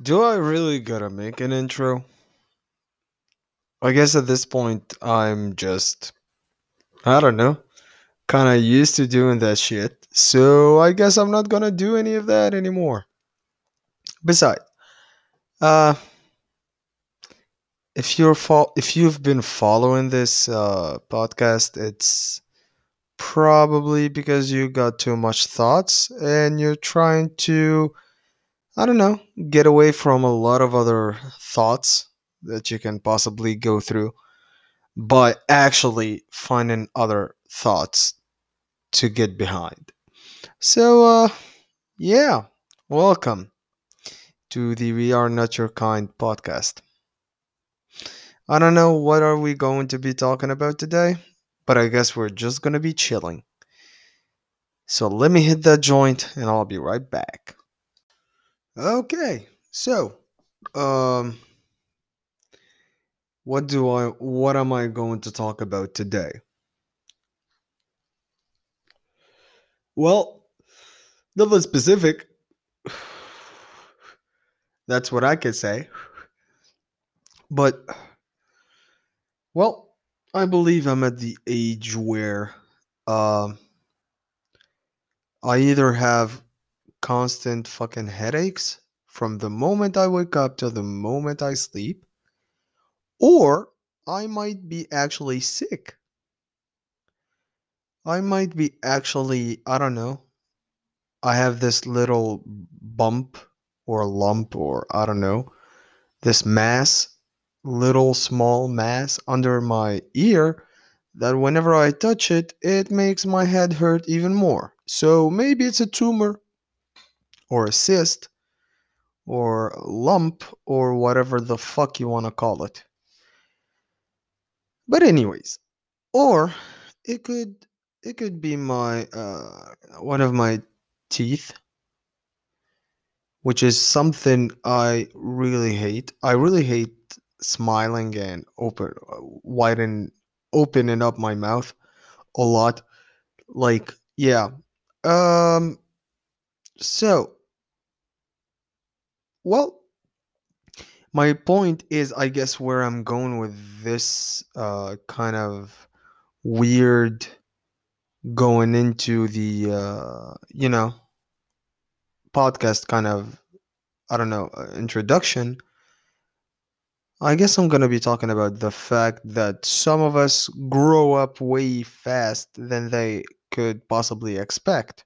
Do I really gotta make an intro? I guess at this point, I'm just, I don't know, kinda used to doing that shit. So I guess I'm not gonna do any of that anymore. Besides, uh, if you're fol- if you've been following this uh, podcast, it's probably because you got too much thoughts and you're trying to, I don't know, get away from a lot of other thoughts that you can possibly go through by actually finding other thoughts to get behind. So, uh, yeah, welcome to the We Are Not Your Kind podcast. I don't know what are we going to be talking about today, but I guess we're just gonna be chilling. So let me hit that joint and I'll be right back. Okay, so, um, what do I, what am I going to talk about today? Well, nothing specific. That's what I could say. But, well, I believe I'm at the age where um, I either have constant fucking headaches from the moment I wake up till the moment I sleep, or I might be actually sick. I might be actually, I don't know, I have this little bump or lump or I don't know, this mass, little small mass under my ear that whenever I touch it, it makes my head hurt even more. So maybe it's a tumor or a cyst or lump or whatever the fuck you want to call it. But anyways, or it could it could be my uh one of my teeth, which is something I really hate. I really hate smiling and open widen opening up my mouth a lot. Like yeah. Um so well my point is i guess where i'm going with this uh kind of weird going into the uh you know podcast kind of i don't know uh, introduction. I guess i'm going to be talking about the fact that some of us grow up way fast than they could possibly expect.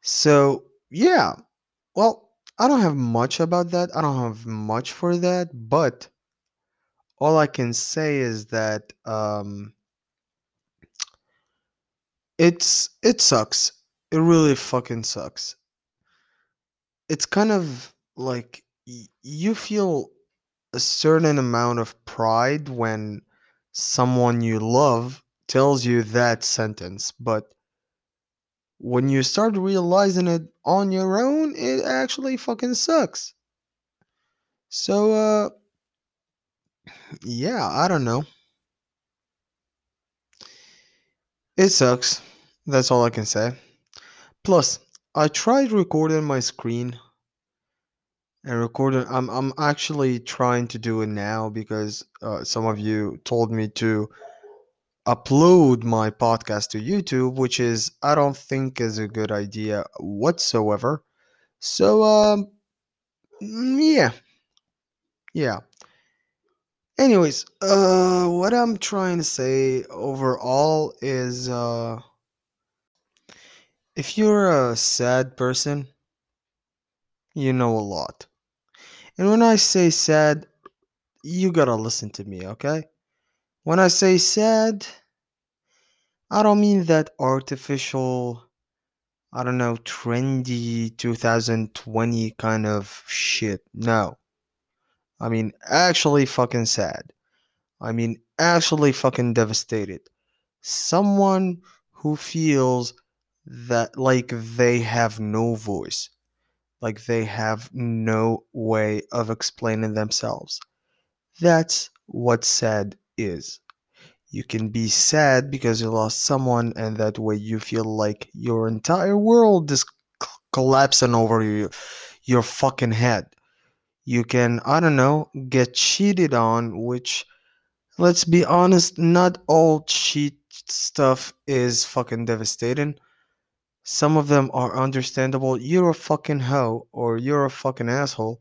So yeah. Well i don't have much about that i don't have much for that but all I can say is that um, it's it sucks. It really fucking sucks. It's kind of like y- you feel a certain amount of pride when someone you love tells you that sentence, but when you start realizing it on your own, it actually fucking sucks. So uh yeah, I don't know. It sucks. That's all I can say. Plus, I tried recording my screen and recording. I'm I'm actually trying to do it now because uh, some of you told me to upload my podcast to YouTube, which is I don't think is a good idea whatsoever. So um mm, yeah, yeah. Anyways, uh what I'm trying to say overall is uh if you're a sad person, you know a lot. And when I say sad, you gotta listen to me, okay? When I say sad, I don't mean that artificial, I don't know, trendy 2020 kind of shit. No. I mean, actually fucking sad. I mean, actually fucking devastated. Someone who feels that like they have no voice, like they have no way of explaining themselves. That's what sad is. You can be sad because you lost someone, and that way you feel like your entire world is collapsing over you. your fucking head. You can, I don't know, get cheated on, which, let's be honest, not all cheat stuff is fucking devastating. Some of them are understandable. You're a fucking hoe or you're a fucking asshole.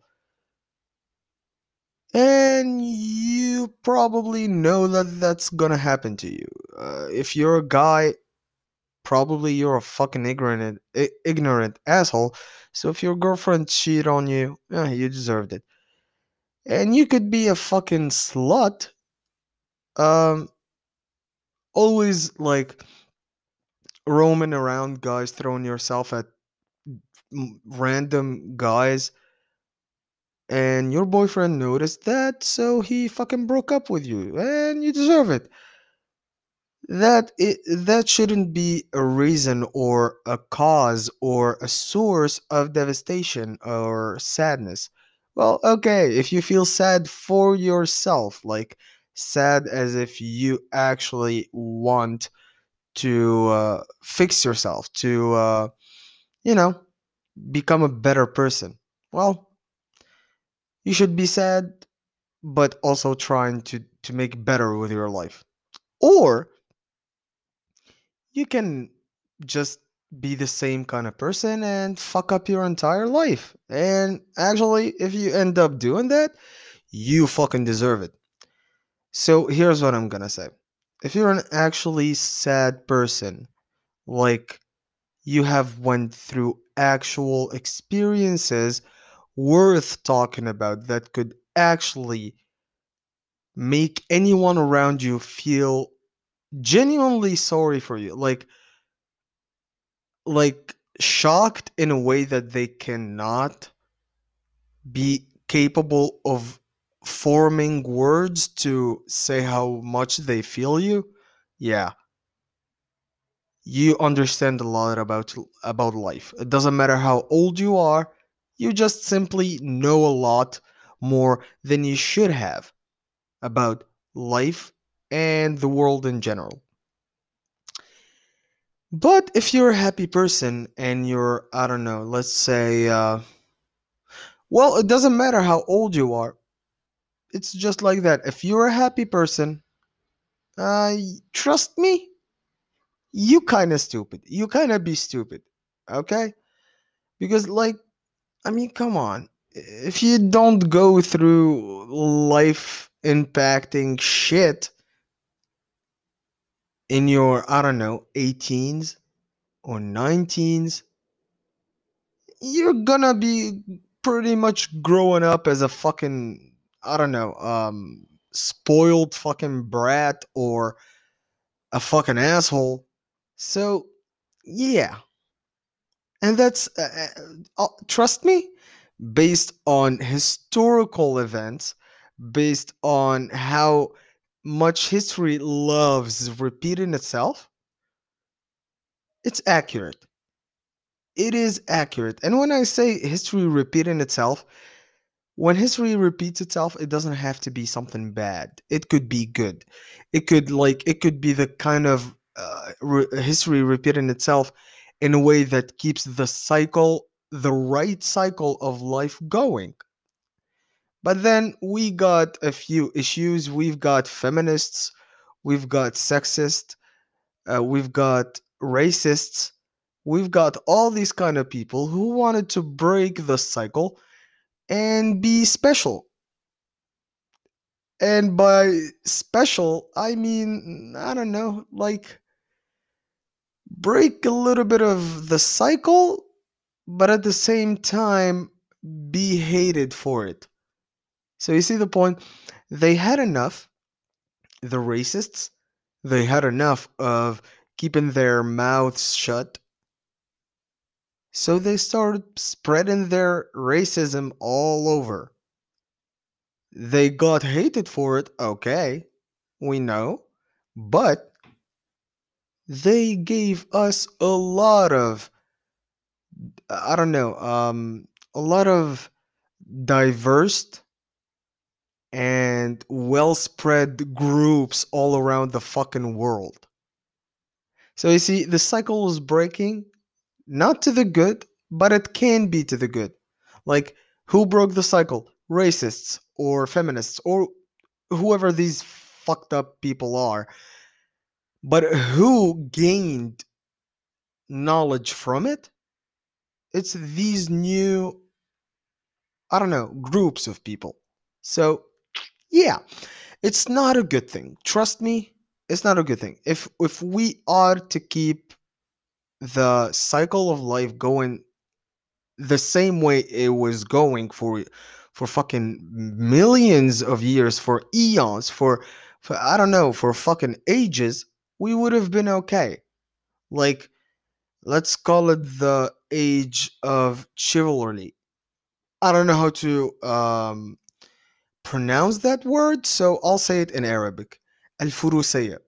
And you probably know that that's gonna happen to you. Uh, if you're a guy, probably you're a fucking ignorant, ignorant asshole. So if your girlfriend cheated on you, you deserved it. And you could be a fucking slut. Um, always like roaming around, guys, throwing yourself at random guys and your boyfriend noticed that so he fucking broke up with you and you deserve it. That it, that shouldn't be a reason or a cause or a source of devastation or sadness. Well okay if you feel sad for yourself like sad as if you actually want to uh, fix yourself to uh, you know become a better person well you should be sad but also trying to to make better with your life. Or you can just be the same kind of person and fuck up your entire life. And actually if you end up doing that you fucking deserve it. So here's what i'm gonna say. If you're an actually sad person like you have went through actual experiences worth talking about that could actually make anyone around you feel genuinely sorry for you like like shocked in a way that they cannot be capable of forming words to say how much they feel you? Yeah. You understand a lot about about life. It doesn't matter how old you are you just simply know a lot more than you should have about life and the world in general But if you're a happy person and you're, I don't know, let's say, uh, well, it doesn't matter how old you are. It's just like that. If you're a happy person, uh, trust me, you kind of stupid. You kind of be stupid, okay? Because, like, I mean, come on. If you don't go through life impacting shit in your, I don't know, 18s or 19s, you're gonna be pretty much growing up as a fucking I don't know, um spoiled fucking brat or a fucking asshole. So, yeah. And that's uh, uh, uh, trust me, based on historical events, based on how much history loves repeating itself, it's accurate. It is accurate. And when I say history repeating itself, when history repeats itself it doesn't have to be something bad it could be good it could like it could be the kind of uh, re- history repeating itself in a way that keeps the cycle the right cycle of life going. But then we got a few issues. We've got feminists. We've got sexist. Uh, we've got racists. We've got all these kind of people who wanted to break the cycle and be special. And by special, I mean, I don't know, like break a little bit of the cycle, but at the same time be hated for it. So you see the point? They had enough, the racists, they had enough of keeping their mouths shut. So they started spreading their racism all over. They got hated for it, okay, we know, but they gave us a lot of i don't know um a lot of diverse and well spread groups all around the fucking world so you see the cycle is breaking not to the good but it can be to the good Like, who broke the cycle? Racists or feminists or whoever these fucked up people are. But who gained knowledge from it? It's these new, I don't know, groups of people. So, yeah, it's not a good thing. Trust me, it's not a good thing. If if we are to keep the cycle of life going the same way it was going for for fucking millions of years, for eons, for for I don't know, for fucking ages, we would have been okay. Like let's call it the age of chivalry. I don't know how to um pronounce that word, so I'll say it in Arabic. Al-Furusiyya.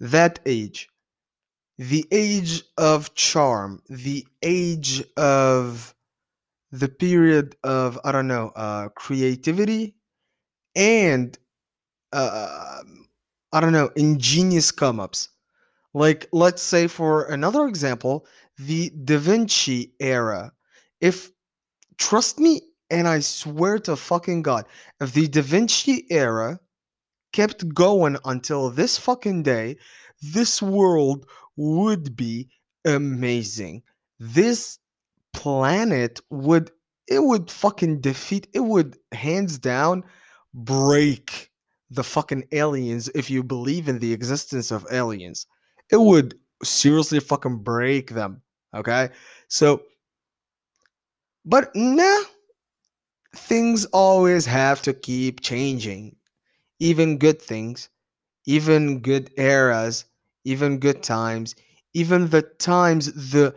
That age. The age of charm, the age of the period of I don't know, uh creativity and uh I don't know, ingenious come ups. Like let's say for another example, the Da Vinci era. If trust me and I swear to fucking God, if the Da Vinci era kept going until this fucking day, this world would be amazing. This planet would it would fucking defeat it would hands down break the fucking aliens if you believe in the existence of aliens. It would seriously fucking break them. Okay? So but nah, things always have to keep changing. Even good things, even good eras, even good times, even the times the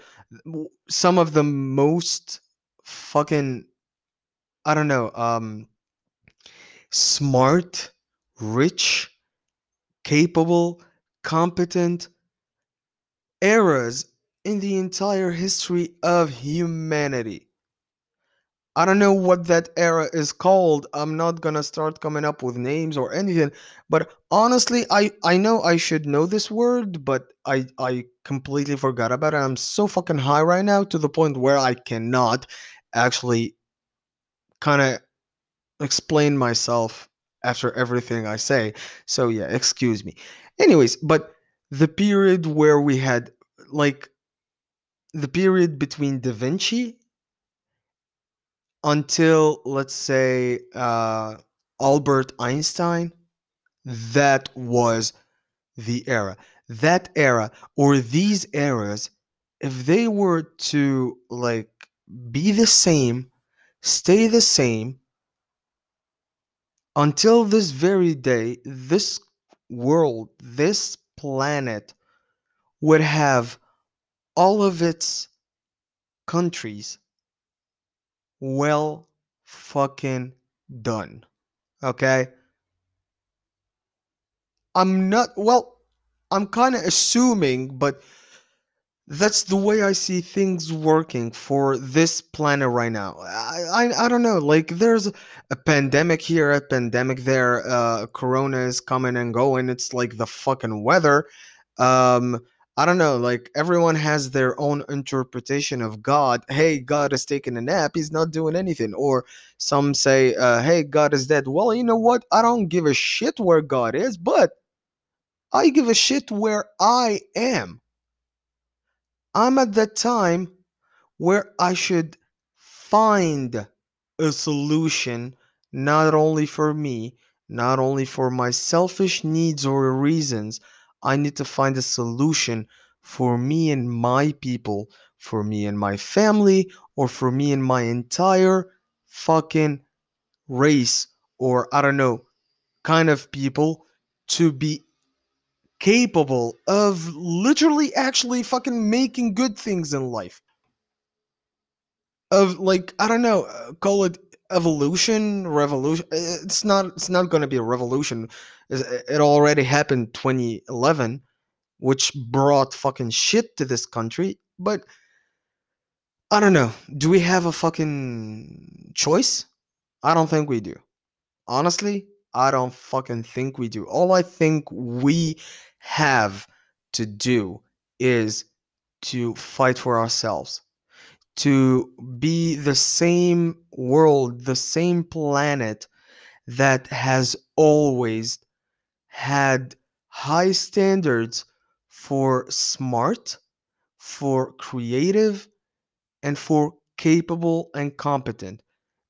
some of the most fucking I don't know, um smart, rich, capable, competent eras in the entire history of humanity. I don't know what that era is called. I'm not gonna start coming up with names or anything. But honestly, I I know I should know this word, but I I completely forgot about it. I'm so fucking high right now to the point where I cannot actually kind of explain myself after everything I say. So yeah, excuse me. Anyways, but the period where we had like the period between Da Vinci until let's say uh, Albert Einstein, that was the era. That era or these eras, if they were to like be the same, stay the same until this very day, this world, this planet would have all of its countries well fucking done. Okay? I'm not, well, I'm kind of assuming, but that's the way I see things working for this planet right now. I, I, I don't know. Like, there's a pandemic here, a pandemic there. Uh, Corona is coming and going. It's like the fucking weather. Um, I don't know. Like, everyone has their own interpretation of God. Hey, God is taking a nap. He's not doing anything. Or some say, uh, hey, God is dead. Well, you know what? I don't give a shit where God is, but I give a shit where I am. I'm at that time where I should find a solution not only for me, not only for my selfish needs or reasons. I need to find a solution for me and my people, for me and my family, or for me and my entire fucking race, or I don't know, kind of people to be capable of literally actually fucking making good things in life. Of like I don't know, uh, call it evolution, revolution. uh, It's not. It's not going to be a revolution. It already happened 2011, which brought fucking shit to this country. But I don't know. Do we have a fucking choice? I don't think we do. Honestly, I don't fucking think we do. All I think we have to do is to fight for ourselves, to be the same world, the same planet that has always had high standards for smart, for creative, and for capable and competent.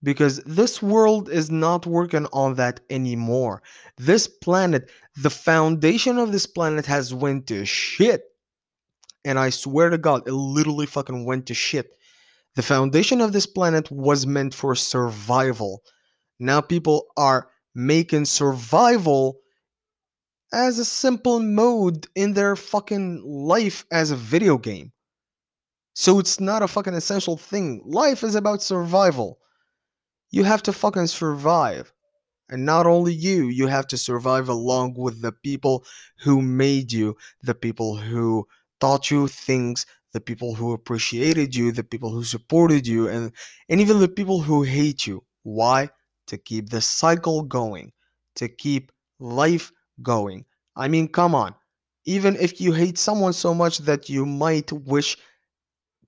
Because this world is not working on that anymore. This planet, the foundation of this planet has went to shit. And I swear to God, it literally fucking went to shit. The foundation of this planet was meant for survival. Now people are making survival as a simple mode in their fucking life as a video game. So it's not a fucking essential thing. Life is about survival. You have to fucking survive. And not only you, you have to survive along with the people who made you, the people who taught you things, the people who appreciated you, the people who supported you, and, and even the people who hate you. Why? To keep the cycle going, to keep life going. I mean, come on. Even if you hate someone so much that you might wish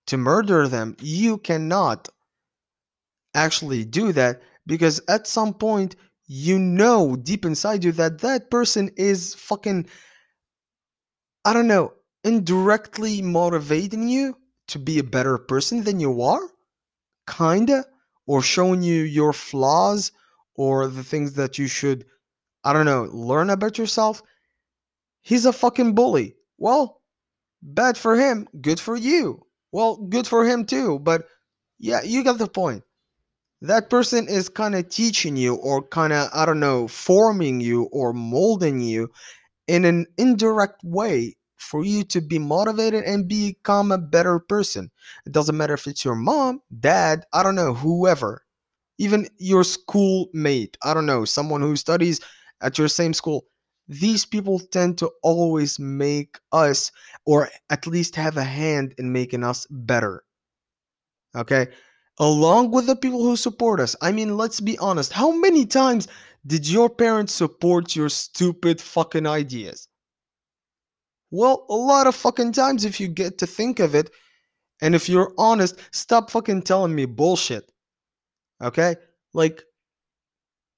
to murder them, you cannot actually do that because at some point you know deep inside you that that person is fucking I don't know, indirectly motivating you to be a better person than you are, kinda, or showing you your flaws or the things that you should I don't know, learn about yourself. He's a fucking bully. Well, bad for him, good for you. Well, good for him too, but yeah, you got the point. That person is kind of teaching you or kind of, I don't know, forming you or molding you in an indirect way for you to be motivated and become a better person. It doesn't matter if it's your mom, dad, I don't know, whoever. Even your schoolmate, I don't know, someone who studies at your same school. These people tend to always make us, or at least have a hand in making us better. Okay? Along with the people who support us. I mean, let's be honest. How many times did your parents support your stupid fucking ideas? Well, a lot of fucking times if you get to think of it. And if you're honest, stop fucking telling me bullshit. Okay? Like,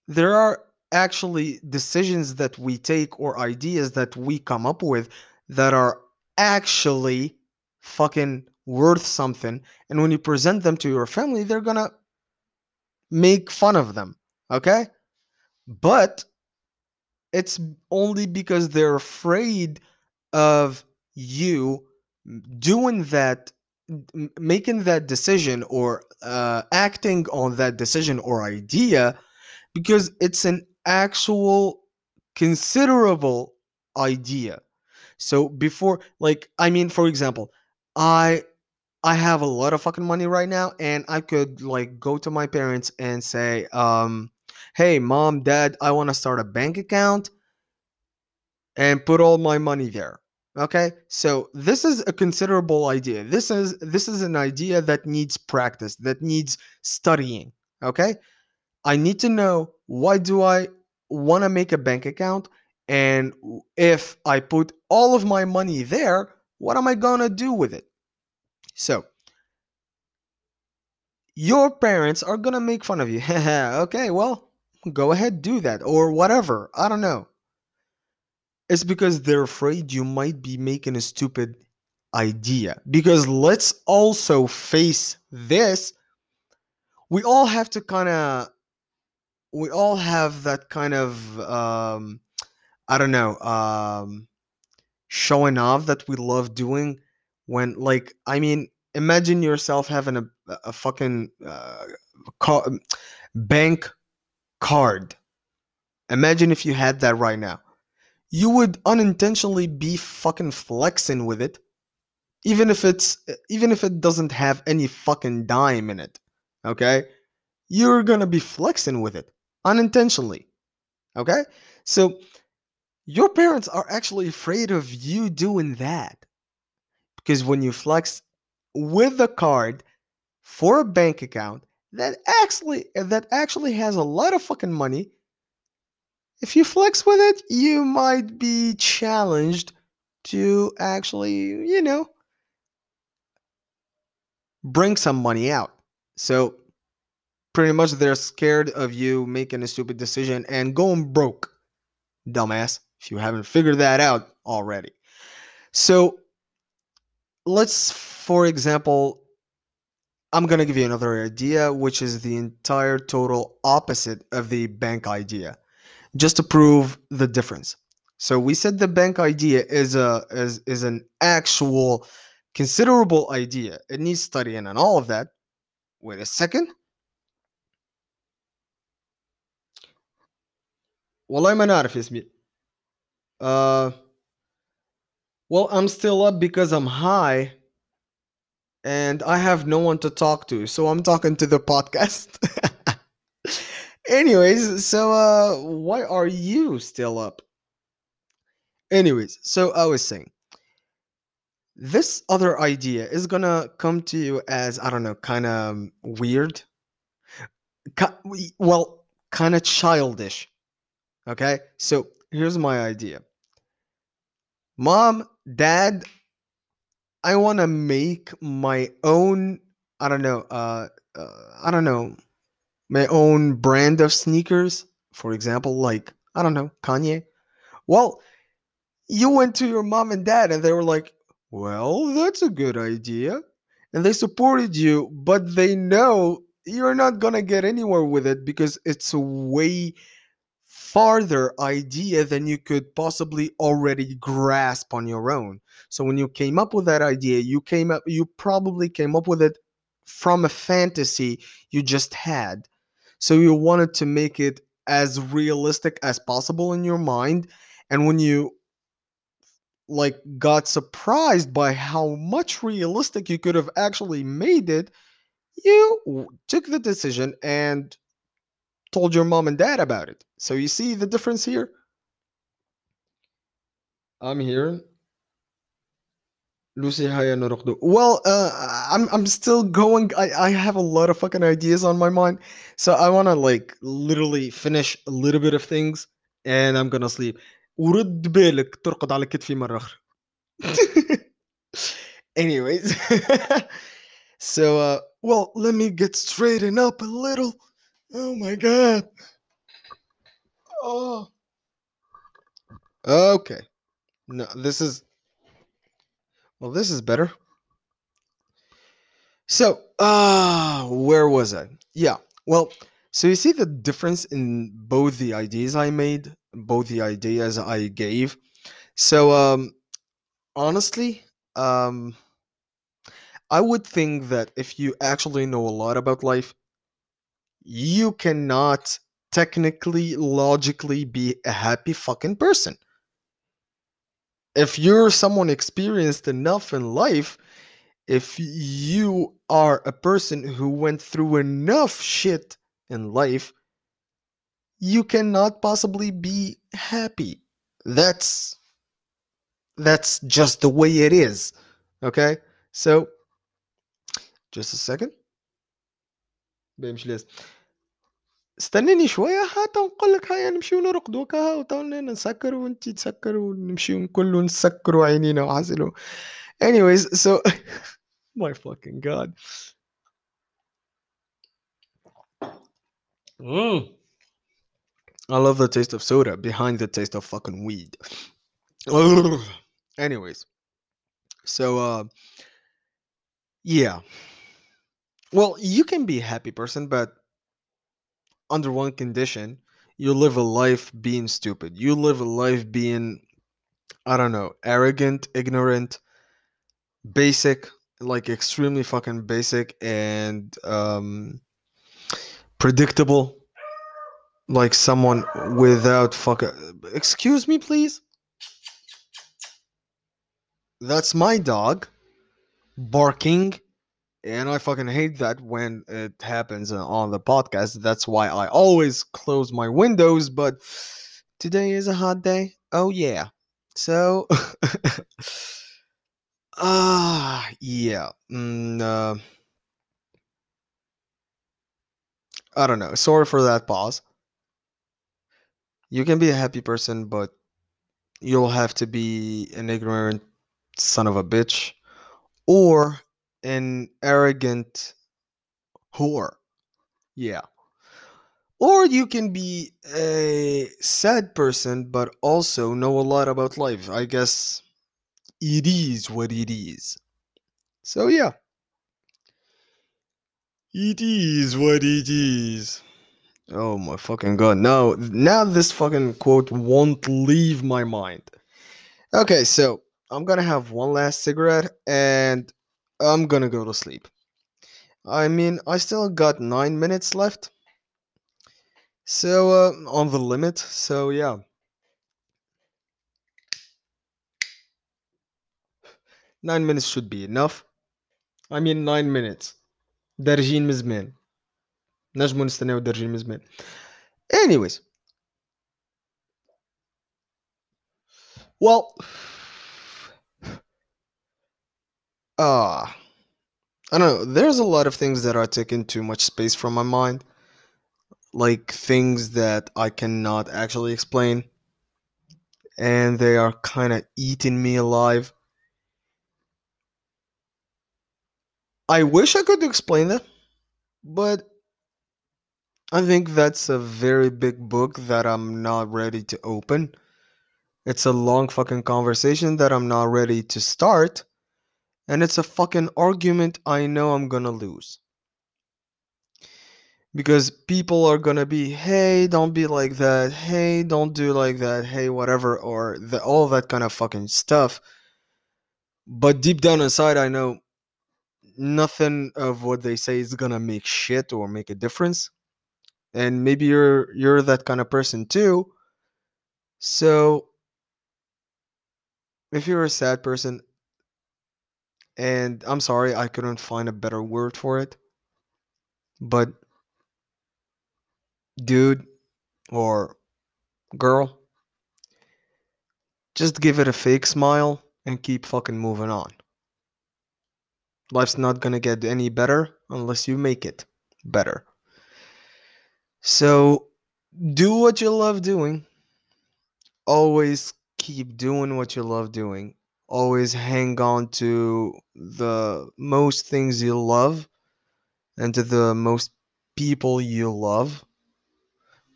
there are actually decisions that we take or ideas that we come up with that are actually fucking worth something. And when you present them to your family, they're gonna make fun of them. Okay? But it's only because they're afraid of you doing that making that decision or uh, acting on that decision or idea because it's an actual considerable idea so before like i mean for example i i have a lot of fucking money right now and i could like go to my parents and say um hey mom dad i want to start a bank account and put all my money there. Okay? So this is a considerable idea. This is this is an idea that needs practice that needs studying okay? I need to know why do i want to make a bank account and if i put all of my money there what am i to do with it so your parents are to make fun of you okay well go ahead do that or whatever i don't know it's because they're afraid you might be making a stupid idea. Because let's also face this. We all have to kind of, we all have that kind of, um, I don't know, um, showing off that we love doing when, like, I mean, imagine yourself having a, a fucking uh, car, bank card. Imagine if you had that right now. You would unintentionally be fucking flexing with it even if it's even if it doesn't have any fucking dime in it okay? You're gonna be flexing with it unintentionally okay? So your parents are actually afraid of you doing that because when you flex with a card for a bank account that actually that actually has a lot of fucking money if you flex with it, you might be challenged to actually, you know, bring some money out. So pretty much they're scared of you making a stupid decision and going broke, dumbass, if you haven't figured that out already. So let's, for example, I'm going to give you another idea, which is the entire total opposite of the bank idea, just to prove the difference. So we said the bank idea is a is, is an actual considerable idea. It needs studying and all of that. Wait a second. والله ما نعرف يا زميل. well, I'm still up because I'm high and I have no one to talk to, so I'm talking to the podcast. Anyways, so uh why are you still up? Anyways, so I was saying this other idea is gonna come to you as I don't know, kind of weird. Well, kind of childish. Okay, so here's my idea. Mom, Dad, I want to make my own. I don't know. Uh, uh, I don't know my own brand of sneakers. For example, like I don't know Kanye. Well, you went to your mom and dad, and they were like, "Well, that's a good idea," and they supported you, but they know you're not gonna get anywhere with it because it's a way farther idea than you could possibly already grasp on your own. So when you came up with that idea, you came up you probably came up with it from a fantasy you just had. So you wanted to make it as realistic as possible in your mind and when you like got surprised by how much realistic you could have actually made it, you took the decision and told your mom and dad about it. So you see the difference here? I'm here. Lucy Haya Norokdo. Well, uh, I'm I'm still going. I, I have a lot of fucking ideas on my mind, so I want to like literally finish a little bit of things, and I'm gonna sleep. ورد بالك ترقد على كتفي مرة أخرى. Anyways, so uh, well, let me get straightened up a little. Oh my god. Oh. Okay. No, this is well, this is better. So, ah, where was I? Yeah. Well, so you see the difference in both the ideas I made, both the ideas I gave. So, um, honestly, um, I would think that if you actually know a lot about life, you cannot technically, logically be a happy fucking person. If you're someone experienced enough in life, if you are a person who went through enough shit in life, you cannot possibly be happy. That's that's just the way it is. Okay? So, just a second. بيمشي ليس استناني شوية حتى نقول لك هيا نمشيو نرقدوا كها وتعالوا نسكر وأنتي تسكر ونمشيو كله نسكروا عينينا وحاسلو anyways so my fucking god Mm. I love the taste of soda behind the taste of fucking weed. Anyways, so uh yeah. Well, you can be a happy person, but under one condition, you live a life being stupid. You live a life being I don't know, arrogant, ignorant, basic, like extremely fucking basic and um predictable, like someone without fuck. Excuse me, please. That's my dog barking and I fucking hate that when it happens uh, on the podcast. That's why I always close my windows, but today is a hot day. Oh yeah. So ah yeah. Mm, uh, I don't know. Sorry for that pause. You can be a happy person, but you'll have to be an ignorant son of a bitch or an arrogant whore. Yeah. Or you can be a sad person but also know a lot about life. I guess it is what it is. So yeah. It is what it is. Oh my fucking god. No, now this fucking quote won't leave my mind. Okay, so I'm gonna have one last cigarette and I'm gonna go to sleep. I mean, I still got nine minutes left. So, uh, on the limit. So, yeah. Nine minutes should be enough. I mean, nine minutes. دارجين من زمان. نجمو نستناو دارجين من زمان. Anyways. Well. Ah. I don't know. There's a lot of things that are taking too much space from my mind. Like things that I cannot actually explain. And they are kind of eating me alive. I wish I could explain them, but I think that's a very big book that I'm not ready to open. It's a long fucking conversation that I'm not ready to start. And it's a fucking argument I know I'm gonna lose. Because people are gonna be, hey, don't be like that, hey, don't do like that, hey, whatever, or the, all that kind of fucking stuff. But deep down inside, I know nothing of what they say is gonna make shit or make a difference. And maybe you're you're that kind of person too. So if you're a sad person, and I'm sorry I couldn't find a better word for it, but dude or girl, just give it a fake smile and keep fucking moving on. Life's not gonna get any better unless you make it better. So do what you love doing. Always keep doing what you love doing. Always hang on to the most things you love and to the most people you love.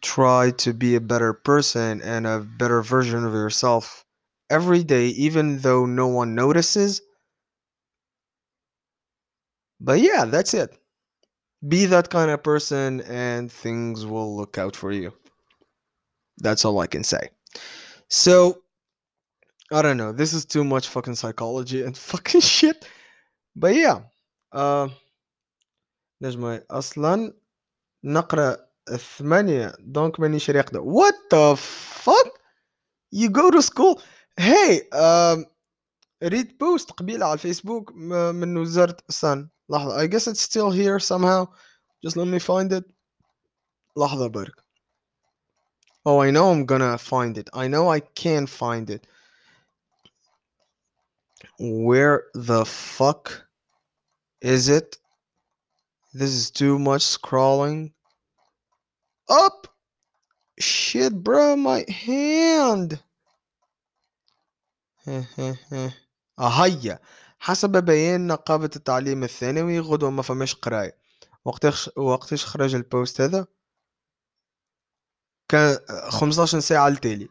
Try to be a better person and a better version of yourself every day, even though no one notices. But yeah, that's it. Be that kind of person and things will look out for you. That's all I can say. So, I don't know. This is too much fucking psychology and fucking shit. But yeah. Uh, نجمة أصلا نقرأ الثمانية دونك مانيش راقدة What the fuck? You go to school? Hey, um, ريد بوست قبيلة على الفيسبوك م- من وزارة استنى لحظة I guess it's still here somehow just let me find it لحظة برك Oh I know I'm gonna find it I know I can find it Where the fuck is it? This is too much scrolling. Up! Shit bro my hand! هيا حسب بيان نقابة التعليم الثانوي غدوة ما فماش قراية وقتاش وقتاش خرج البوست هذا؟ كان 15 ساعة التالي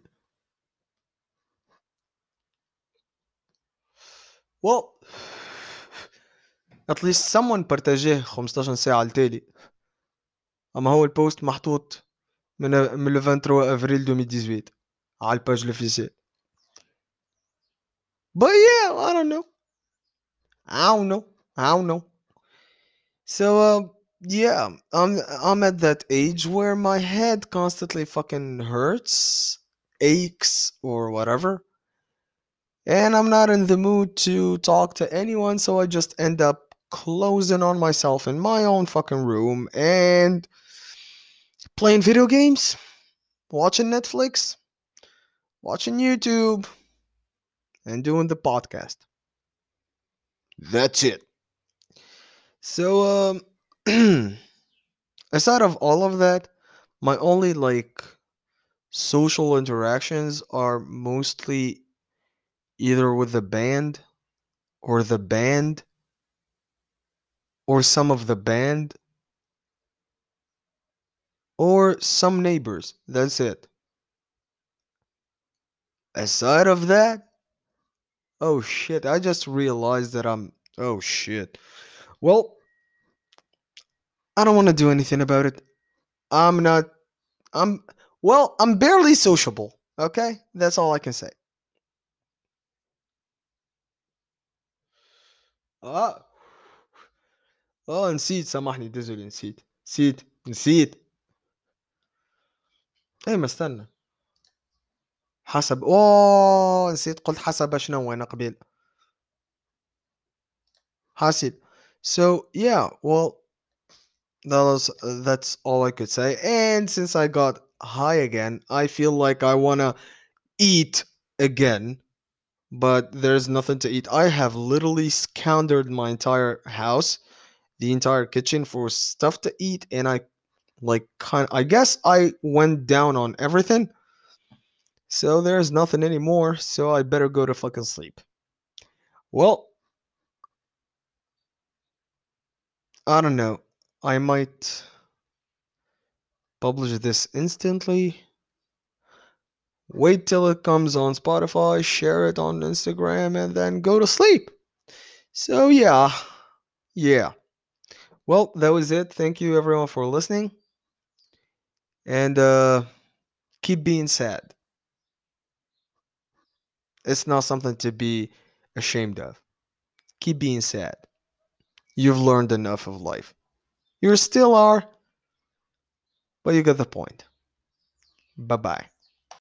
Well, at least someone بارتاجاه 15 ساعة التالي أما هو البوست محطوط من من 23 أفريل 2018 على الباج الأوفيسيال But yeah, I don't know. I don't know. I don't know. So uh, yeah, I'm I'm at that age where my head constantly fucking hurts, aches or whatever. And I'm not in the mood to talk to anyone, so I just end up closing on myself in my own fucking room and playing video games, watching Netflix, watching YouTube, and doing the podcast. That's it. So, um, aside of all of that, my only like social interactions are mostly either with the band or the band or some of the band or some neighbors. That's it. Aside of that, oh shit, I just realized that I'm. Oh shit. Well, I don't want to do anything about it. I'm not. I'm. Well, I'm barely sociable. Okay? That's all I can say. اه اه نسيت سامحني ديزولي نسيت نسيت نسيت ايه ما استنى حسب اوه نسيت قلت حسب شنو انا قبيل حاسب so yeah well that was that's all I could say and since I got high again I feel like I want to eat again but there's nothing to eat. I have literally scoundered my entire house the entire kitchen for stuff to eat and I like kind I guess I went down on everything. So there's nothing anymore so I better go to fucking sleep. Well I don't know. I might publish this instantly wait till it comes on Spotify share it on Instagram and then go to sleep. So yeah. Yeah. Well that was it. Thank you everyone for listening. And uh keep being sad. It's not something to be ashamed of. Keep being sad. You've learned enough of life. You still are but you get the point. Bye bye